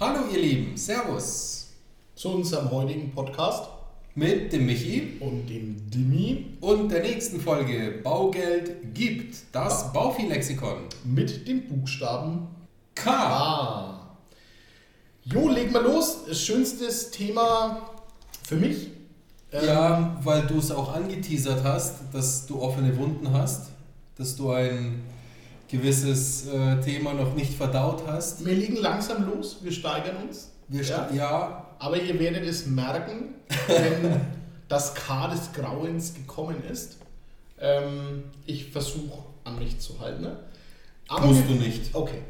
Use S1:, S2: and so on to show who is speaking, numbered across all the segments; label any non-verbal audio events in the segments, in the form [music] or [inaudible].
S1: Hallo ihr Lieben, Servus
S2: zu unserem heutigen Podcast
S1: mit dem Michi
S2: und dem Dimi
S1: und der nächsten Folge Baugeld gibt das ja. Bauvieh-Lexikon
S2: mit dem Buchstaben
S1: K.
S2: Ah. Jo, legen wir los. Schönstes Thema für mich.
S1: Ja, ähm, weil du es auch angeteasert hast, dass du offene Wunden hast, dass du ein gewisses äh, Thema noch nicht verdaut hast.
S2: Wir liegen langsam los, wir steigern uns.
S1: Wir ja. ja.
S2: Aber ihr werdet es merken, wenn [laughs] das K des Grauens gekommen ist. Ähm, ich versuche an mich zu halten. Ne?
S1: Aber Musst wir, du nicht.
S2: Okay,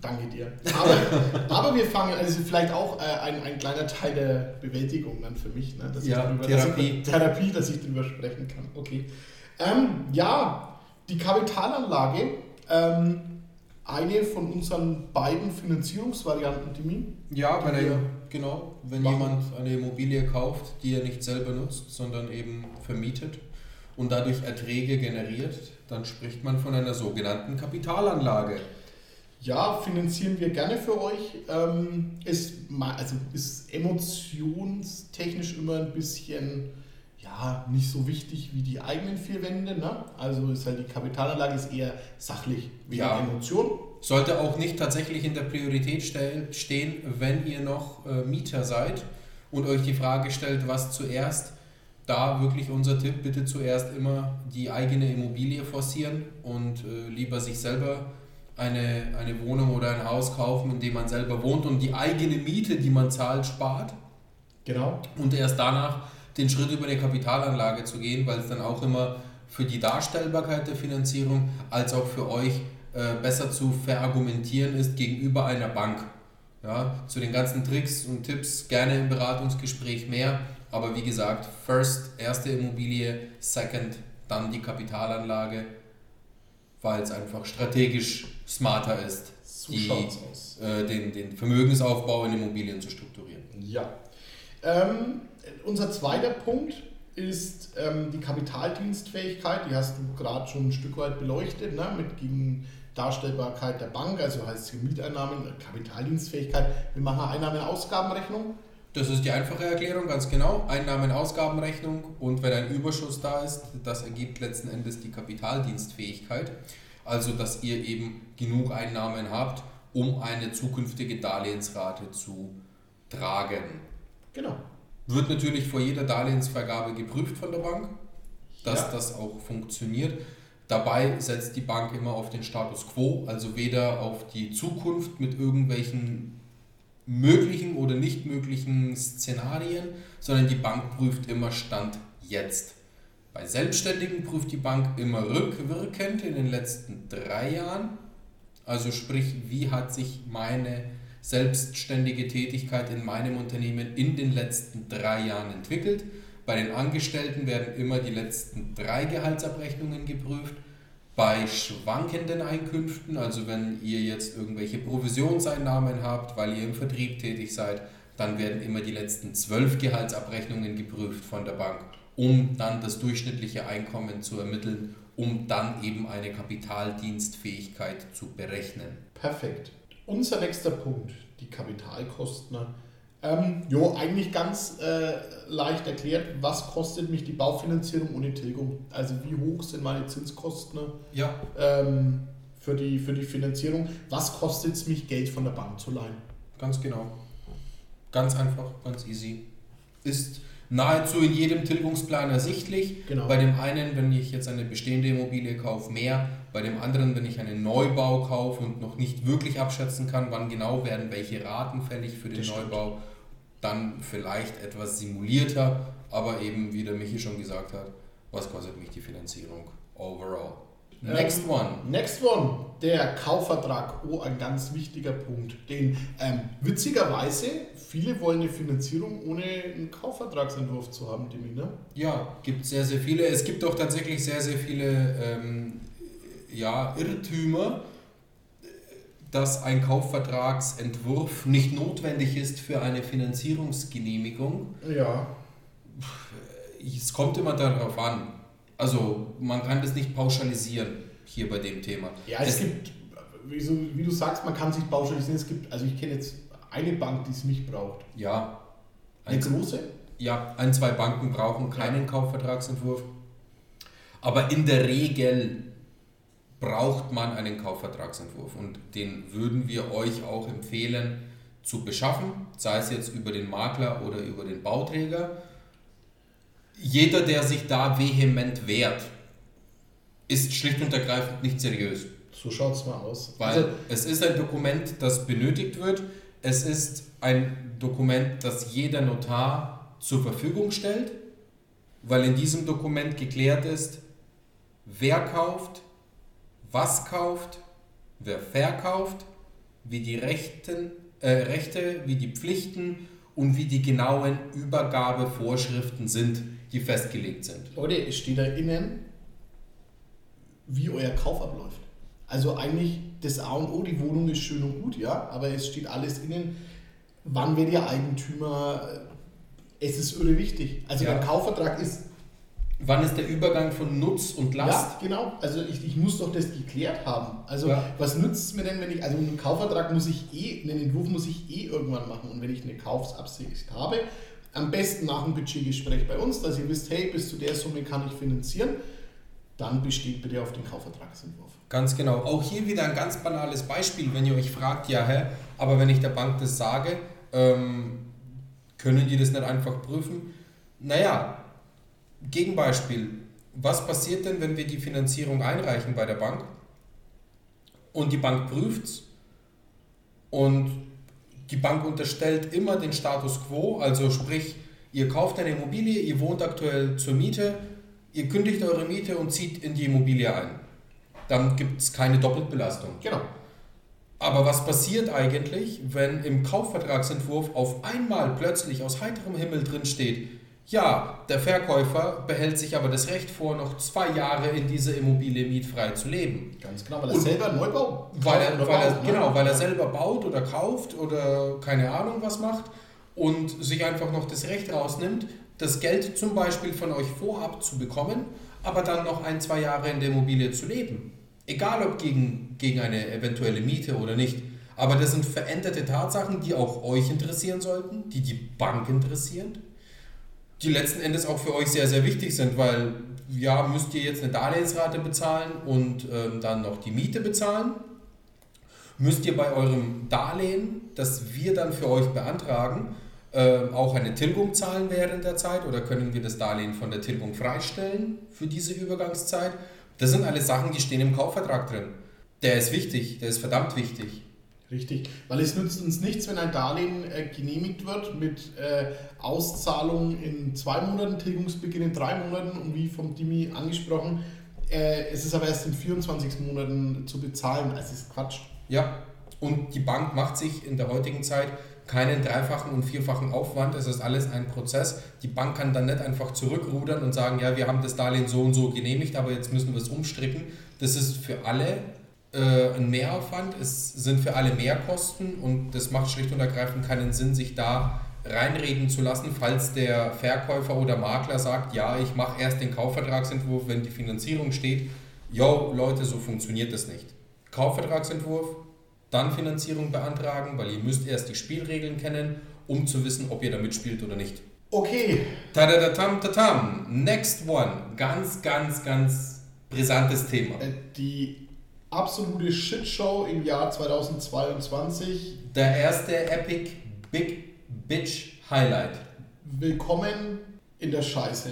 S2: danke dir. Aber, aber wir fangen, also vielleicht auch äh, ein, ein kleiner Teil der Bewältigung dann für mich. Ne?
S1: Dass ja, ich darüber, Therapie.
S2: Dass ich, Therapie, dass ich darüber sprechen kann. Okay. Ähm, ja, die Kapitalanlage ähm, eine von unseren beiden Finanzierungsvarianten, Dimi.
S1: Ja, wenn er, genau, wenn machen. jemand eine Immobilie kauft, die er nicht selber nutzt, sondern eben vermietet und dadurch Erträge generiert, dann spricht man von einer sogenannten Kapitalanlage.
S2: Ja, finanzieren wir gerne für euch. Ähm, ist, also ist emotionstechnisch immer ein bisschen ja, nicht so wichtig wie die eigenen vier Wände. Ne? Also ist halt die Kapitalanlage ist eher sachlich wie ja. Emotion.
S1: Sollte auch nicht tatsächlich in der Priorität stehen, wenn ihr noch äh, Mieter seid und euch die Frage stellt, was zuerst. Da wirklich unser Tipp, bitte zuerst immer die eigene Immobilie forcieren und äh, lieber sich selber eine, eine Wohnung oder ein Haus kaufen, in dem man selber wohnt und die eigene Miete, die man zahlt, spart.
S2: Genau.
S1: Und erst danach den Schritt über eine Kapitalanlage zu gehen, weil es dann auch immer für die Darstellbarkeit der Finanzierung als auch für euch äh, besser zu verargumentieren ist gegenüber einer Bank. Ja, zu den ganzen Tricks und Tipps gerne im Beratungsgespräch mehr. Aber wie gesagt, first erste Immobilie, second dann die Kapitalanlage, weil es einfach strategisch smarter ist,
S2: so die,
S1: äh, den, den Vermögensaufbau in Immobilien zu strukturieren.
S2: Ja. Ähm, unser zweiter Punkt ist ähm, die Kapitaldienstfähigkeit. Die hast du gerade schon ein Stück weit beleuchtet, ne? mit gegen Darstellbarkeit der Bank, also heißt es Mieteinnahmen, Kapitaldienstfähigkeit. Wir machen eine Einnahmen-Ausgabenrechnung.
S1: Das ist die einfache Erklärung, ganz genau. Einnahmen-Ausgabenrechnung und wenn ein Überschuss da ist, das ergibt letzten Endes die Kapitaldienstfähigkeit. Also, dass ihr eben genug Einnahmen habt, um eine zukünftige Darlehensrate zu tragen.
S2: Genau.
S1: Wird natürlich vor jeder Darlehensvergabe geprüft von der Bank, dass ja. das auch funktioniert. Dabei setzt die Bank immer auf den Status quo, also weder auf die Zukunft mit irgendwelchen möglichen oder nicht möglichen Szenarien, sondern die Bank prüft immer Stand jetzt. Bei Selbstständigen prüft die Bank immer rückwirkend in den letzten drei Jahren. Also sprich, wie hat sich meine selbstständige Tätigkeit in meinem Unternehmen in den letzten drei Jahren entwickelt. Bei den Angestellten werden immer die letzten drei Gehaltsabrechnungen geprüft. Bei schwankenden Einkünften, also wenn ihr jetzt irgendwelche Provisionseinnahmen habt, weil ihr im Vertrieb tätig seid, dann werden immer die letzten zwölf Gehaltsabrechnungen geprüft von der Bank, um dann das durchschnittliche Einkommen zu ermitteln, um dann eben eine Kapitaldienstfähigkeit zu berechnen.
S2: Perfekt. Unser nächster Punkt, die Kapitalkosten. Ähm, jo, eigentlich ganz äh, leicht erklärt, was kostet mich die Baufinanzierung ohne Tilgung? Also wie hoch sind meine Zinskosten
S1: ja.
S2: ähm, für, die, für die Finanzierung? Was kostet es mich, Geld von der Bank zu leihen?
S1: Ganz genau. Ganz einfach, ganz easy. Ist nahezu in jedem Tilgungsplan ersichtlich.
S2: Genau.
S1: Bei dem einen, wenn ich jetzt eine bestehende Immobilie kaufe, mehr. Bei dem anderen, wenn ich einen Neubau kaufe und noch nicht wirklich abschätzen kann, wann genau werden welche Raten fällig für den das Neubau, stimmt. dann vielleicht etwas simulierter, aber eben, wie der Michi schon gesagt hat, was kostet mich die Finanzierung overall?
S2: Next ähm, one. Next one. Der Kaufvertrag. Oh, ein ganz wichtiger Punkt. Den ähm, witzigerweise, viele wollen eine Finanzierung ohne einen Kaufvertragsentwurf zu haben, Demi, ne?
S1: Ja, gibt sehr, sehr viele. Es gibt auch tatsächlich sehr, sehr viele ähm, ja, Irrtümer, dass ein Kaufvertragsentwurf nicht notwendig ist für eine Finanzierungsgenehmigung.
S2: Ja.
S1: Es kommt immer darauf an. Also man kann das nicht pauschalisieren hier bei dem Thema.
S2: Ja, es, es gibt, wie, du sagst, man kann sich pauschalisieren. Es gibt, also ich kenne jetzt eine Bank, die es nicht braucht.
S1: Ja.
S2: Eine große?
S1: Ja, ein, zwei Banken brauchen keinen Kaufvertragsentwurf. Aber in der Regel braucht man einen Kaufvertragsentwurf und den würden wir euch auch empfehlen zu beschaffen, sei es jetzt über den Makler oder über den Bauträger. Jeder, der sich da vehement wehrt, ist schlicht und ergreifend nicht seriös.
S2: So schaut es mal aus.
S1: Weil also, es ist ein Dokument, das benötigt wird. Es ist ein Dokument, das jeder Notar zur Verfügung stellt, weil in diesem Dokument geklärt ist, wer kauft, was kauft, wer verkauft, wie die Rechten, äh, Rechte, wie die Pflichten und wie die genauen Übergabevorschriften sind, die festgelegt sind.
S2: Leute, es steht da innen, wie euer Kauf abläuft. Also eigentlich das A und O, die Wohnung ist schön und gut, ja, aber es steht alles innen. Wann werdet ihr Eigentümer? Es ist irre wichtig. Also ja. der Kaufvertrag ist
S1: Wann ist der Übergang von Nutz und Last?
S2: Ja, genau. Also ich, ich muss doch das geklärt haben. Also ja. was nützt es mir denn, wenn ich, also einen Kaufvertrag muss ich eh, einen Entwurf muss ich eh irgendwann machen. Und wenn ich eine Kaufsabsicht habe, am besten nach dem Budgetgespräch bei uns, dass ihr wisst, hey, bis zu der Summe kann ich finanzieren, dann besteht bitte auf den Kaufvertragsentwurf.
S1: Ganz genau. Auch hier wieder ein ganz banales Beispiel, wenn ihr euch fragt, ja, hä, aber wenn ich der Bank das sage, ähm, können die das nicht einfach prüfen? Naja, Gegenbeispiel. Was passiert denn, wenn wir die Finanzierung einreichen bei der Bank und die Bank prüft es und die Bank unterstellt immer den Status quo, also sprich, ihr kauft eine Immobilie, ihr wohnt aktuell zur Miete, ihr kündigt eure Miete und zieht in die Immobilie ein. Dann gibt es keine Doppelbelastung.
S2: Genau.
S1: Aber was passiert eigentlich, wenn im Kaufvertragsentwurf auf einmal plötzlich aus heiterem Himmel drin steht, ja, der Verkäufer behält sich aber das Recht vor, noch zwei Jahre in dieser Immobilie mietfrei zu leben.
S2: Ganz genau, weil er Und selber Neubau
S1: weil er, weil er, baut, ne? Genau, weil er selber baut oder kauft oder keine Ahnung was macht und sich einfach noch das Recht rausnimmt, das Geld zum Beispiel von euch vorab zu bekommen, aber dann noch ein, zwei Jahre in der Immobilie zu leben. Egal ob gegen, gegen eine eventuelle Miete oder nicht. Aber das sind veränderte Tatsachen, die auch euch interessieren sollten, die die Bank interessieren die letzten Endes auch für euch sehr, sehr wichtig sind, weil ja, müsst ihr jetzt eine Darlehensrate bezahlen und ähm, dann noch die Miete bezahlen. Müsst ihr bei eurem Darlehen, das wir dann für euch beantragen, äh, auch eine Tilgung zahlen während der Zeit oder können wir das Darlehen von der Tilgung freistellen für diese Übergangszeit? Das sind alles Sachen, die stehen im Kaufvertrag drin. Der ist wichtig, der ist verdammt wichtig.
S2: Richtig, weil es nützt uns nichts, wenn ein Darlehen äh, genehmigt wird mit äh, Auszahlung in zwei Monaten, Tilgungsbeginn in drei Monaten und wie vom Dimi angesprochen, äh, es ist aber erst in 24 Monaten zu bezahlen. Das ist Quatsch.
S1: Ja, und die Bank macht sich in der heutigen Zeit keinen dreifachen und vierfachen Aufwand. Es ist alles ein Prozess. Die Bank kann dann nicht einfach zurückrudern und sagen, ja, wir haben das Darlehen so und so genehmigt, aber jetzt müssen wir es umstricken. Das ist für alle äh, ein Mehraufwand, es sind für alle Mehrkosten und das macht schlicht und ergreifend keinen Sinn, sich da reinreden zu lassen, falls der Verkäufer oder Makler sagt, ja, ich mache erst den Kaufvertragsentwurf, wenn die Finanzierung steht. Jo, Leute, so funktioniert das nicht. Kaufvertragsentwurf, dann Finanzierung beantragen, weil ihr müsst erst die Spielregeln kennen, um zu wissen, ob ihr da mitspielt oder nicht.
S2: Okay.
S1: Tadadatam, tatam. Next one. Ganz, ganz, ganz brisantes Thema.
S2: Äh, die absolute Shitshow im Jahr 2022.
S1: Der erste Epic Big Bitch Highlight.
S2: Willkommen in der Scheiße.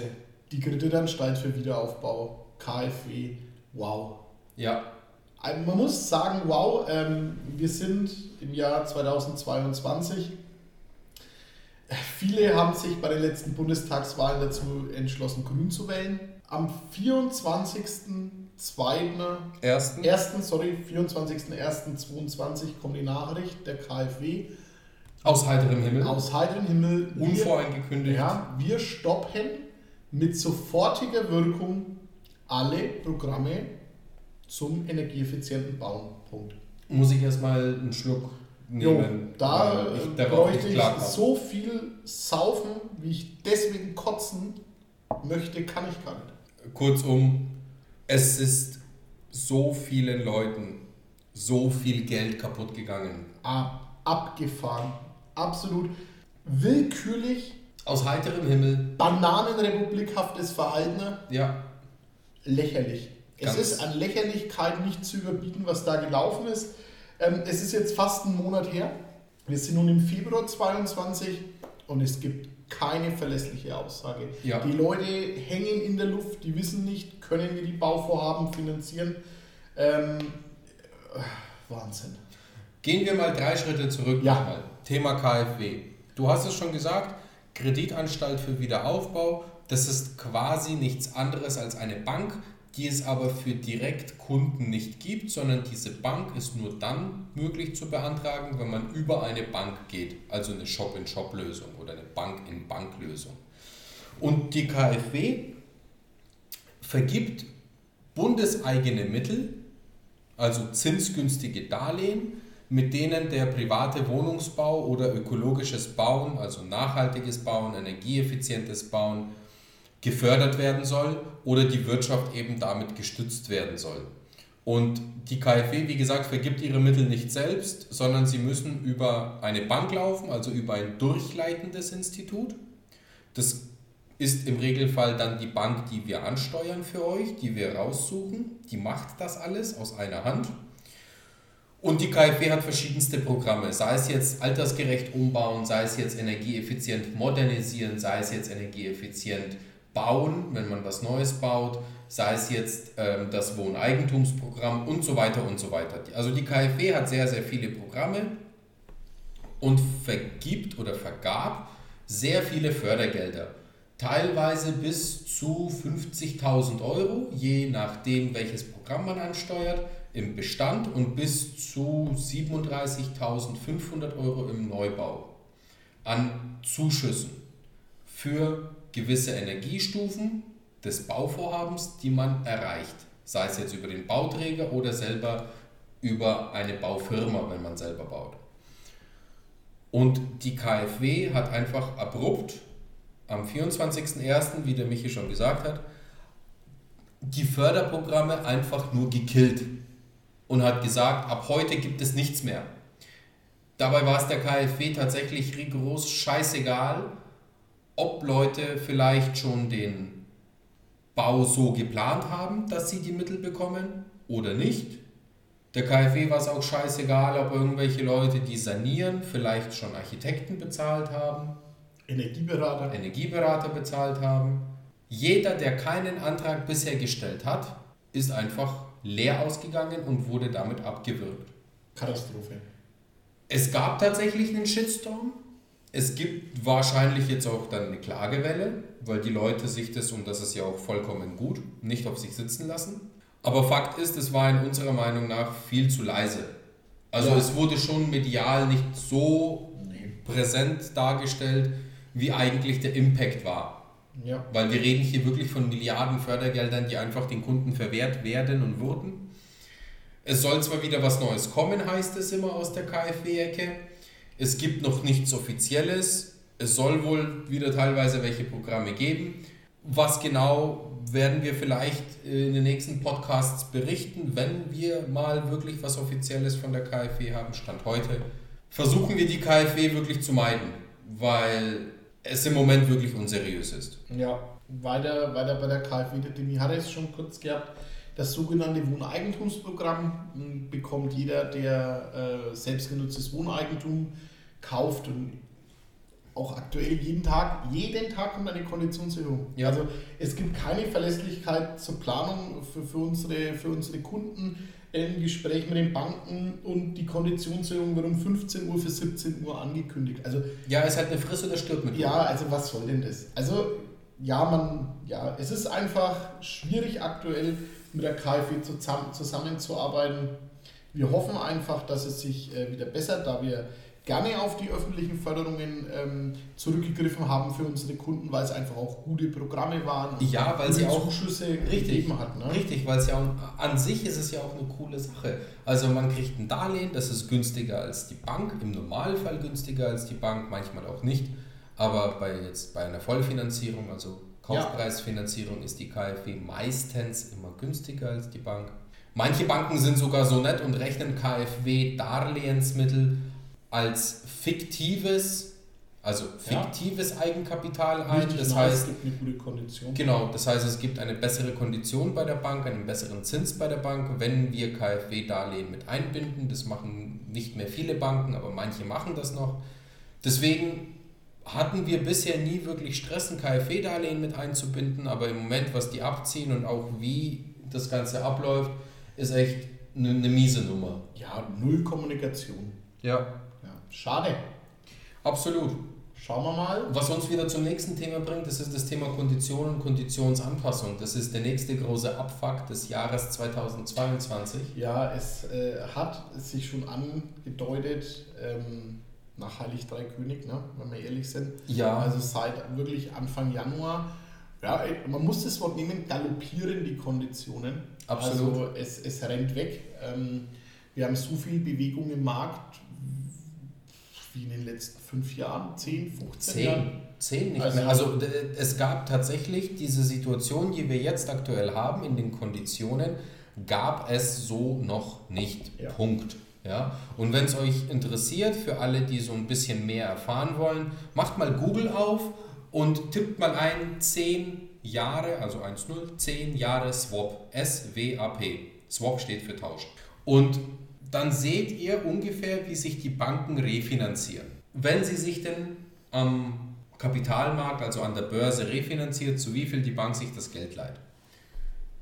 S2: Die Kreditanstalт für Wiederaufbau, KfW, wow.
S1: Ja.
S2: Man muss sagen, wow, ähm, wir sind im Jahr 2022. Viele haben sich bei den letzten Bundestagswahlen dazu entschlossen, grün zu wählen. Am 24 zweiten, ersten, ersten sorry, 24.01.22 kommt die Nachricht der KfW.
S1: Aus heiterem Himmel.
S2: Aus heiterem Himmel.
S1: Unvoreingekündigt.
S2: Ja, wir stoppen mit sofortiger Wirkung alle Programme zum energieeffizienten Bauen. Punkt.
S1: Muss ich erstmal einen Schluck nehmen.
S2: Jo, da ich bräuchte ich so viel saufen, wie ich deswegen kotzen möchte, kann ich gar nicht.
S1: Kurzum, es ist so vielen Leuten so viel Geld kaputt gegangen.
S2: Ab, abgefahren. absolut willkürlich.
S1: Aus heiterem Himmel.
S2: Bananenrepublikhaftes Verhalten.
S1: Ja.
S2: Lächerlich. Ganz es ist an Lächerlichkeit nicht zu überbieten, was da gelaufen ist. Ähm, es ist jetzt fast einen Monat her. Wir sind nun im Februar 22 und es gibt keine verlässliche Aussage. Ja. Die Leute hängen in der Luft, die wissen nicht, können wir die Bauvorhaben finanzieren. Ähm, Wahnsinn.
S1: Gehen wir mal drei Schritte zurück.
S2: Ja.
S1: Thema KfW. Du hast es schon gesagt, Kreditanstalt für Wiederaufbau, das ist quasi nichts anderes als eine Bank, die es aber für Direktkunden nicht gibt, sondern diese Bank ist nur dann möglich zu beantragen, wenn man über eine Bank geht, also eine Shop-in-Shop-Lösung oder eine Bank-in-Bank-Lösung. Und die KfW vergibt bundeseigene Mittel, also zinsgünstige Darlehen, mit denen der private Wohnungsbau oder ökologisches Bauen, also nachhaltiges Bauen, energieeffizientes Bauen, gefördert werden soll oder die Wirtschaft eben damit gestützt werden soll. Und die KfW, wie gesagt, vergibt ihre Mittel nicht selbst, sondern sie müssen über eine Bank laufen, also über ein durchleitendes Institut. Das ist im Regelfall dann die Bank, die wir ansteuern für euch, die wir raussuchen. Die macht das alles aus einer Hand. Und die KfW hat verschiedenste Programme, sei es jetzt altersgerecht umbauen, sei es jetzt energieeffizient modernisieren, sei es jetzt energieeffizient bauen, wenn man was Neues baut, sei es jetzt ähm, das Wohneigentumsprogramm und so weiter und so weiter. Also die KfW hat sehr, sehr viele Programme und vergibt oder vergab sehr viele Fördergelder. Teilweise bis zu 50.000 Euro, je nachdem, welches Programm man ansteuert, im Bestand und bis zu 37.500 Euro im Neubau an Zuschüssen für gewisse Energiestufen des Bauvorhabens, die man erreicht. Sei es jetzt über den Bauträger oder selber über eine Baufirma, wenn man selber baut. Und die KfW hat einfach abrupt am 24.01., wie der Michi schon gesagt hat, die Förderprogramme einfach nur gekillt und hat gesagt, ab heute gibt es nichts mehr. Dabei war es der KfW tatsächlich rigoros scheißegal, ob Leute vielleicht schon den Bau so geplant haben, dass sie die Mittel bekommen oder nicht. Der KfW war es auch scheißegal, ob irgendwelche Leute, die sanieren, vielleicht schon Architekten bezahlt haben.
S2: Energieberater.
S1: Energieberater bezahlt haben. Jeder, der keinen Antrag bisher gestellt hat, ist einfach leer ausgegangen und wurde damit abgewürgt.
S2: Katastrophe.
S1: Es gab tatsächlich einen Shitstorm. Es gibt wahrscheinlich jetzt auch dann eine Klagewelle, weil die Leute sich das, und das ist ja auch vollkommen gut, nicht auf sich sitzen lassen. Aber Fakt ist, es war in unserer Meinung nach viel zu leise. Also ja. es wurde schon medial nicht so nee. präsent dargestellt, wie eigentlich der Impact war.
S2: Ja.
S1: Weil wir reden hier wirklich von Milliarden Fördergeldern, die einfach den Kunden verwehrt werden und wurden. Es soll zwar wieder was Neues kommen, heißt es immer aus der KfW-Ecke. Es gibt noch nichts Offizielles. Es soll wohl wieder teilweise welche Programme geben. Was genau werden wir vielleicht in den nächsten Podcasts berichten, wenn wir mal wirklich was Offizielles von der KfW haben, Stand heute. Versuchen wir die KfW wirklich zu meiden, weil es im Moment wirklich unseriös ist.
S2: Ja, weiter, weiter bei der KfW, der Demi hat es schon kurz gehabt. Das sogenannte Wohneigentumsprogramm hm, bekommt jeder, der äh, selbstgenutztes Wohneigentum kauft und auch aktuell jeden Tag, jeden Tag kommt eine Konditionserhöhung. Ja. Also es gibt keine Verlässlichkeit zur Planung für, für, unsere, für unsere Kunden im Gespräch mit den Banken und die Konditionserhöhung wird um 15 Uhr für 17 Uhr angekündigt. Also,
S1: ja, es hat eine Frist oder stirbt mit.
S2: Ja, also was soll denn das? Also ja, man, ja, es ist einfach schwierig aktuell mit der KfW zusammen, zusammenzuarbeiten. Wir hoffen einfach, dass es sich äh, wieder bessert, da wir gerne auf die öffentlichen Förderungen ähm, zurückgegriffen haben für unsere Kunden, weil es einfach auch gute Programme waren.
S1: Ja, weil sie auch
S2: Zuschüsse richtig, gegeben hat.
S1: Ne? Richtig, weil es ja auch, an sich ist es ja auch eine coole Sache. Also man kriegt ein Darlehen, das ist günstiger als die Bank, im Normalfall günstiger als die Bank, manchmal auch nicht. Aber bei jetzt bei einer Vollfinanzierung, also Kaufpreisfinanzierung ist die KfW meistens immer günstiger als die Bank. Manche Banken sind sogar so nett und rechnen KfW-Darlehensmittel als fiktives also fiktives ja. Eigenkapital ein.
S2: Richtig
S1: das
S2: nice,
S1: heißt,
S2: es gibt eine gute Kondition.
S1: Genau, das heißt, es gibt eine bessere Kondition bei der Bank, einen besseren Zins bei der Bank, wenn wir KfW-Darlehen mit einbinden. Das machen nicht mehr viele Banken, aber manche machen das noch. Deswegen hatten wir bisher nie wirklich Stress, ein KfW-Darlehen mit einzubinden, aber im Moment, was die abziehen und auch wie das Ganze abläuft, ist echt eine, eine miese Nummer.
S2: Ja, null Kommunikation.
S1: Ja.
S2: Schade.
S1: Absolut.
S2: Schauen wir mal.
S1: Was uns wieder zum nächsten Thema bringt, das ist das Thema Kondition und Konditionsanpassung. Das ist der nächste große Abfuck des Jahres 2022.
S2: Ja, es äh, hat sich schon angedeutet ähm, nach Heilig Drei König, ne, wenn wir ehrlich sind.
S1: Ja.
S2: Also seit wirklich Anfang Januar. Ja, man muss das Wort nehmen, galoppieren die Konditionen.
S1: Absolut.
S2: Also es, es rennt weg. Ähm, wir haben so viel Bewegung im Markt, wie in den letzten fünf Jahren, 10, 15
S1: 10,
S2: Jahren?
S1: 10 nicht also, mehr. Also es gab tatsächlich diese Situation, die wir jetzt aktuell haben, in den Konditionen, gab es so noch nicht. Ja. Punkt. Ja? Und wenn es euch interessiert, für alle, die so ein bisschen mehr erfahren wollen, macht mal Google auf und tippt mal ein 10 Jahre, also 1-0, 10 Jahre Swap, S-W-A-P. Swap steht für Tausch. Und dann seht ihr ungefähr, wie sich die Banken refinanzieren. Wenn sie sich denn am Kapitalmarkt, also an der Börse refinanziert, zu wie viel die Bank sich das Geld leiht.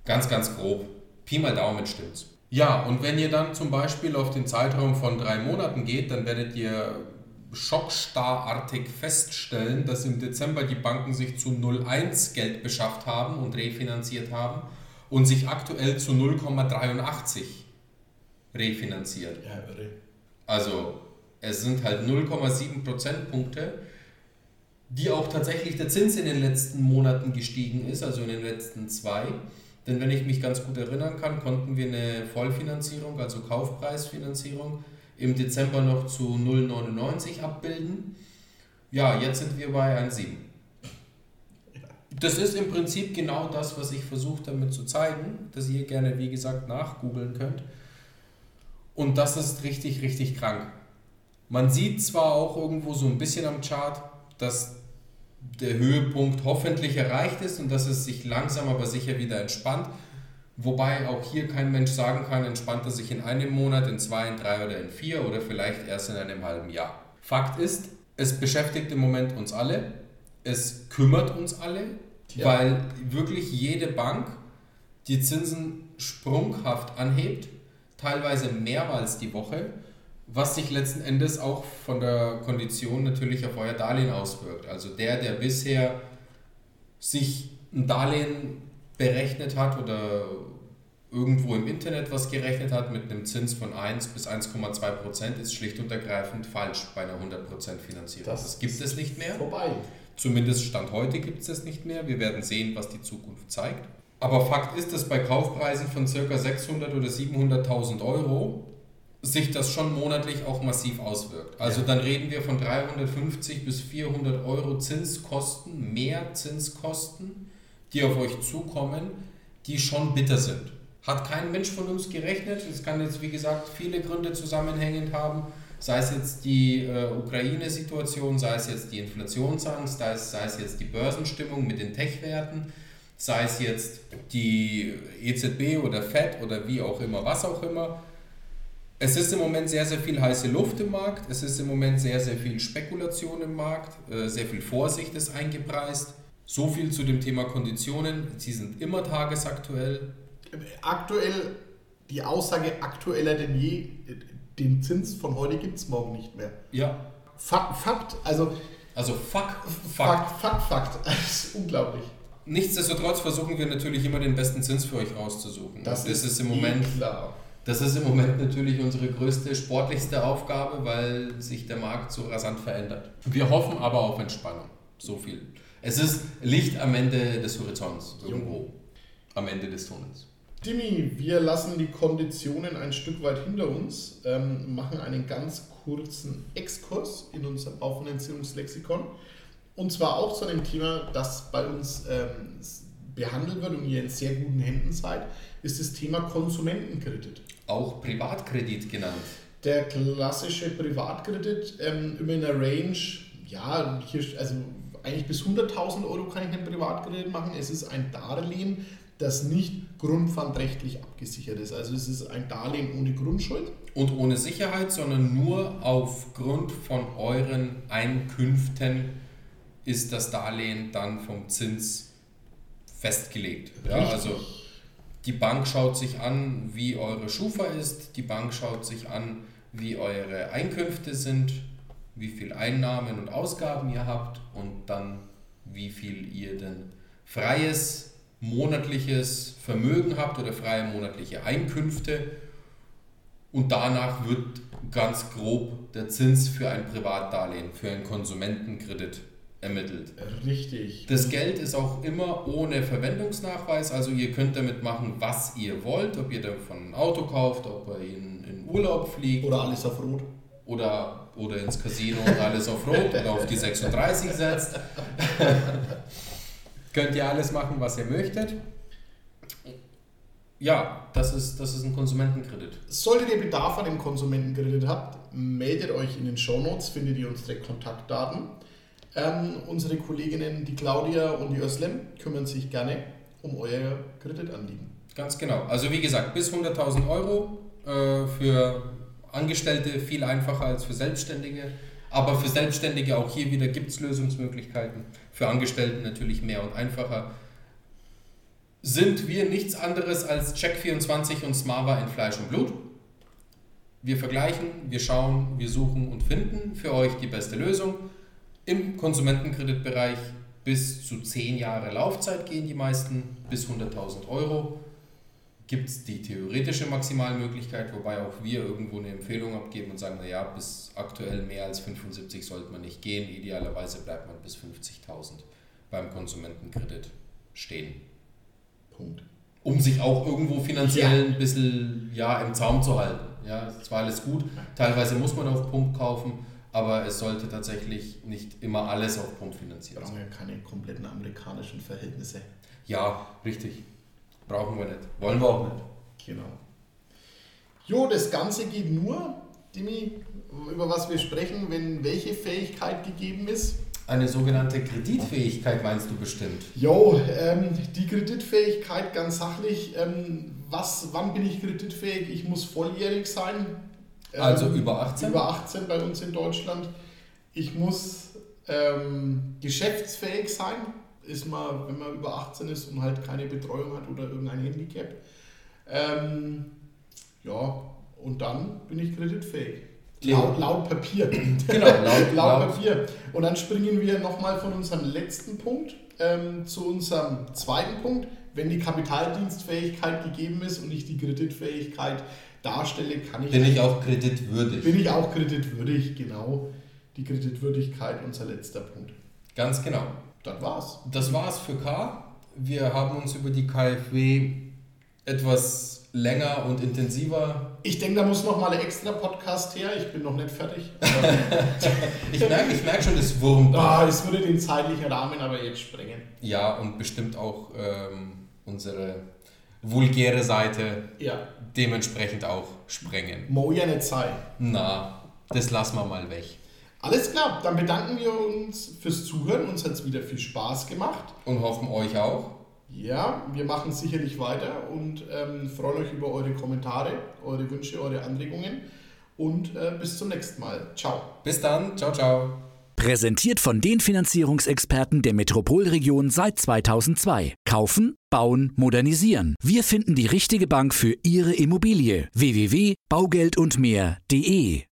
S1: Ganz, ganz grob. Pi mal Daumen stimmt's. Ja, und wenn ihr dann zum Beispiel auf den Zeitraum von drei Monaten geht, dann werdet ihr schockstarrartig feststellen, dass im Dezember die Banken sich zu 0,1 Geld beschafft haben und refinanziert haben und sich aktuell zu 0,83 refinanziert.
S2: Ja, irre.
S1: Also es sind halt 0,7 Prozentpunkte, die auch tatsächlich der Zins in den letzten Monaten gestiegen ist, also in den letzten zwei. Denn wenn ich mich ganz gut erinnern kann, konnten wir eine Vollfinanzierung, also Kaufpreisfinanzierung, im Dezember noch zu 0,99 abbilden. Ja, jetzt sind wir bei 1,7. Das ist im Prinzip genau das, was ich versucht damit zu zeigen, dass ihr gerne, wie gesagt, nachgoogeln könnt. Und das ist richtig, richtig krank. Man sieht zwar auch irgendwo so ein bisschen am Chart, dass der Höhepunkt hoffentlich erreicht ist und dass es sich langsam aber sicher wieder entspannt. Wobei auch hier kein Mensch sagen kann, entspannt er sich in einem Monat, in zwei, in drei oder in vier oder vielleicht erst in einem halben Jahr. Fakt ist, es beschäftigt im Moment uns alle, es kümmert uns alle, ja. weil wirklich jede Bank die Zinsen sprunghaft anhebt teilweise mehrmals die Woche, was sich letzten Endes auch von der Kondition natürlich auf euer Darlehen auswirkt. Also der, der bisher sich ein Darlehen berechnet hat oder irgendwo im Internet was gerechnet hat mit einem Zins von 1 bis 1,2 Prozent, ist schlicht und ergreifend falsch bei einer 100 Prozent Finanzierung.
S2: Das, das gibt es nicht mehr.
S1: Vorbei. Zumindest Stand heute gibt es es nicht mehr. Wir werden sehen, was die Zukunft zeigt. Aber Fakt ist, dass bei Kaufpreisen von ca. 600 oder 700.000 Euro sich das schon monatlich auch massiv auswirkt. Also ja. dann reden wir von 350 bis 400 Euro Zinskosten, mehr Zinskosten, die auf euch zukommen, die schon bitter sind. Hat kein Mensch von uns gerechnet. Es kann jetzt, wie gesagt, viele Gründe zusammenhängend haben. Sei es jetzt die äh, Ukraine-Situation, sei es jetzt die Inflationsangst, sei es, sei es jetzt die Börsenstimmung mit den Tech-Werten sei es jetzt die EZB oder FED oder wie auch immer, was auch immer. Es ist im Moment sehr, sehr viel heiße Luft im Markt, es ist im Moment sehr, sehr viel Spekulation im Markt, äh, sehr viel Vorsicht ist eingepreist. So viel zu dem Thema Konditionen, sie sind immer tagesaktuell.
S2: Aktuell, die Aussage aktueller denn je, den Zins von heute gibt es morgen nicht mehr.
S1: Ja.
S2: Fakt, Fakt also.
S1: Also fuck,
S2: Fakt, Fakt, Fakt. [laughs] Das ist unglaublich.
S1: Nichtsdestotrotz versuchen wir natürlich immer den besten Zins für euch rauszusuchen.
S2: Das, das ist, im Moment klar.
S1: Das ist im Moment natürlich unsere größte sportlichste Aufgabe, weil sich der Markt so rasant verändert. Wir hoffen aber auf Entspannung. So viel. Es ist Licht am Ende des Horizonts irgendwo. Am Ende des Tunnels.
S2: Timmy, wir lassen die Konditionen ein Stück weit hinter uns, ähm, machen einen ganz kurzen Exkurs in unser Baufinanzierungslexikon. Und zwar auch zu einem Thema, das bei uns ähm, behandelt wird und ihr in sehr guten Händen seid, ist das Thema Konsumentenkredit.
S1: Auch Privatkredit genannt.
S2: Der klassische Privatkredit ähm, über eine Range, ja, hier, also eigentlich bis 100.000 Euro kann ich einen Privatkredit machen. Es ist ein Darlehen, das nicht grundpfandrechtlich abgesichert ist. Also es ist ein Darlehen ohne Grundschuld.
S1: Und ohne Sicherheit, sondern nur aufgrund von euren Einkünften ist das Darlehen dann vom Zins festgelegt. Ja, also die Bank schaut sich an, wie eure Schufa ist, die Bank schaut sich an, wie eure Einkünfte sind, wie viel Einnahmen und Ausgaben ihr habt und dann wie viel ihr denn freies monatliches Vermögen habt oder freie monatliche Einkünfte und danach wird ganz grob der Zins für ein Privatdarlehen, für einen Konsumentenkredit ermittelt.
S2: Richtig.
S1: Das Geld ist auch immer ohne Verwendungsnachweis, also ihr könnt damit machen, was ihr wollt, ob ihr davon ein Auto kauft, ob ihr in, in Urlaub fliegt.
S2: Oder alles auf Rot.
S1: Oder, oder ins Casino und alles auf Rot oder auf die 36 setzt. [laughs] könnt ihr alles machen, was ihr möchtet. Ja, das ist, das ist ein Konsumentenkredit.
S2: Solltet ihr Bedarf an dem Konsumentenkredit habt, meldet euch in den Shownotes, findet ihr unsere Kontaktdaten. Ähm, unsere Kolleginnen, die Claudia und die Özlem, kümmern sich gerne um euer Kreditanliegen.
S1: Ganz genau. Also wie gesagt, bis 100.000 Euro äh, für Angestellte viel einfacher als für Selbstständige. Aber für Selbstständige auch hier wieder gibt es Lösungsmöglichkeiten. Für Angestellte natürlich mehr und einfacher. Sind wir nichts anderes als Check24 und Smava in Fleisch und Blut? Wir vergleichen, wir schauen, wir suchen und finden für euch die beste Lösung. Im Konsumentenkreditbereich bis zu 10 Jahre Laufzeit gehen die meisten, bis 100.000 Euro gibt es die theoretische Maximalmöglichkeit, wobei auch wir irgendwo eine Empfehlung abgeben und sagen, naja, bis aktuell mehr als 75 sollte man nicht gehen. Idealerweise bleibt man bis 50.000 beim Konsumentenkredit stehen.
S2: Punkt.
S1: Um sich auch irgendwo finanziell ja. ein bisschen ja, im Zaum zu halten. Ja, es war alles gut. Teilweise muss man auf Pump kaufen, aber es sollte tatsächlich nicht immer alles auf Pump finanziert.
S2: Wir brauchen ja keine kompletten amerikanischen Verhältnisse.
S1: Ja, richtig. Brauchen wir nicht. Wollen wir auch nicht.
S2: Genau. Jo, das Ganze geht nur, Dimi, über was wir sprechen, wenn welche Fähigkeit gegeben ist.
S1: Eine sogenannte Kreditfähigkeit meinst du bestimmt?
S2: Jo, ähm, die Kreditfähigkeit ganz sachlich. Ähm, was, wann bin ich kreditfähig? Ich muss volljährig sein.
S1: Ähm, also über 18?
S2: Über 18 bei uns in Deutschland. Ich muss ähm, geschäftsfähig sein ist man, wenn man über 18 ist und halt keine Betreuung hat oder irgendein Handicap. Ähm, ja, und dann bin ich kreditfähig. Laut, laut Papier. Genau, [laughs] laut, laut Papier. Und dann springen wir nochmal von unserem letzten Punkt ähm, zu unserem zweiten Punkt. Wenn die Kapitaldienstfähigkeit gegeben ist und ich die Kreditfähigkeit darstelle, kann ich.
S1: Bin ich auch kreditwürdig.
S2: Bin ich auch kreditwürdig, genau. Die Kreditwürdigkeit, unser letzter Punkt.
S1: Ganz genau.
S2: Das war's.
S1: Das war's für K. Wir haben uns über die KfW etwas länger und intensiver.
S2: Ich denke, da muss noch mal ein extra Podcast her. Ich bin noch nicht fertig. [laughs]
S1: ich merke ich merk schon, das Wurm.
S2: Ah, es würde den zeitlichen Rahmen aber jetzt sprengen.
S1: Ja, und bestimmt auch ähm, unsere vulgäre Seite
S2: ja.
S1: dementsprechend auch sprengen.
S2: Mo ja nicht sein.
S1: Na, das lassen wir mal weg.
S2: Alles klar, dann bedanken wir uns fürs Zuhören. Uns hat es wieder viel Spaß gemacht.
S1: Und hoffen euch auch.
S2: Ja, wir machen sicherlich weiter und ähm, freuen euch über eure Kommentare, eure Wünsche, eure Anregungen. Und äh, bis zum nächsten Mal. Ciao.
S1: Bis dann. Ciao, ciao.
S3: Präsentiert von den Finanzierungsexperten der Metropolregion seit 2002. Kaufen, bauen, modernisieren. Wir finden die richtige Bank für Ihre Immobilie. www.baugeldundmehr.de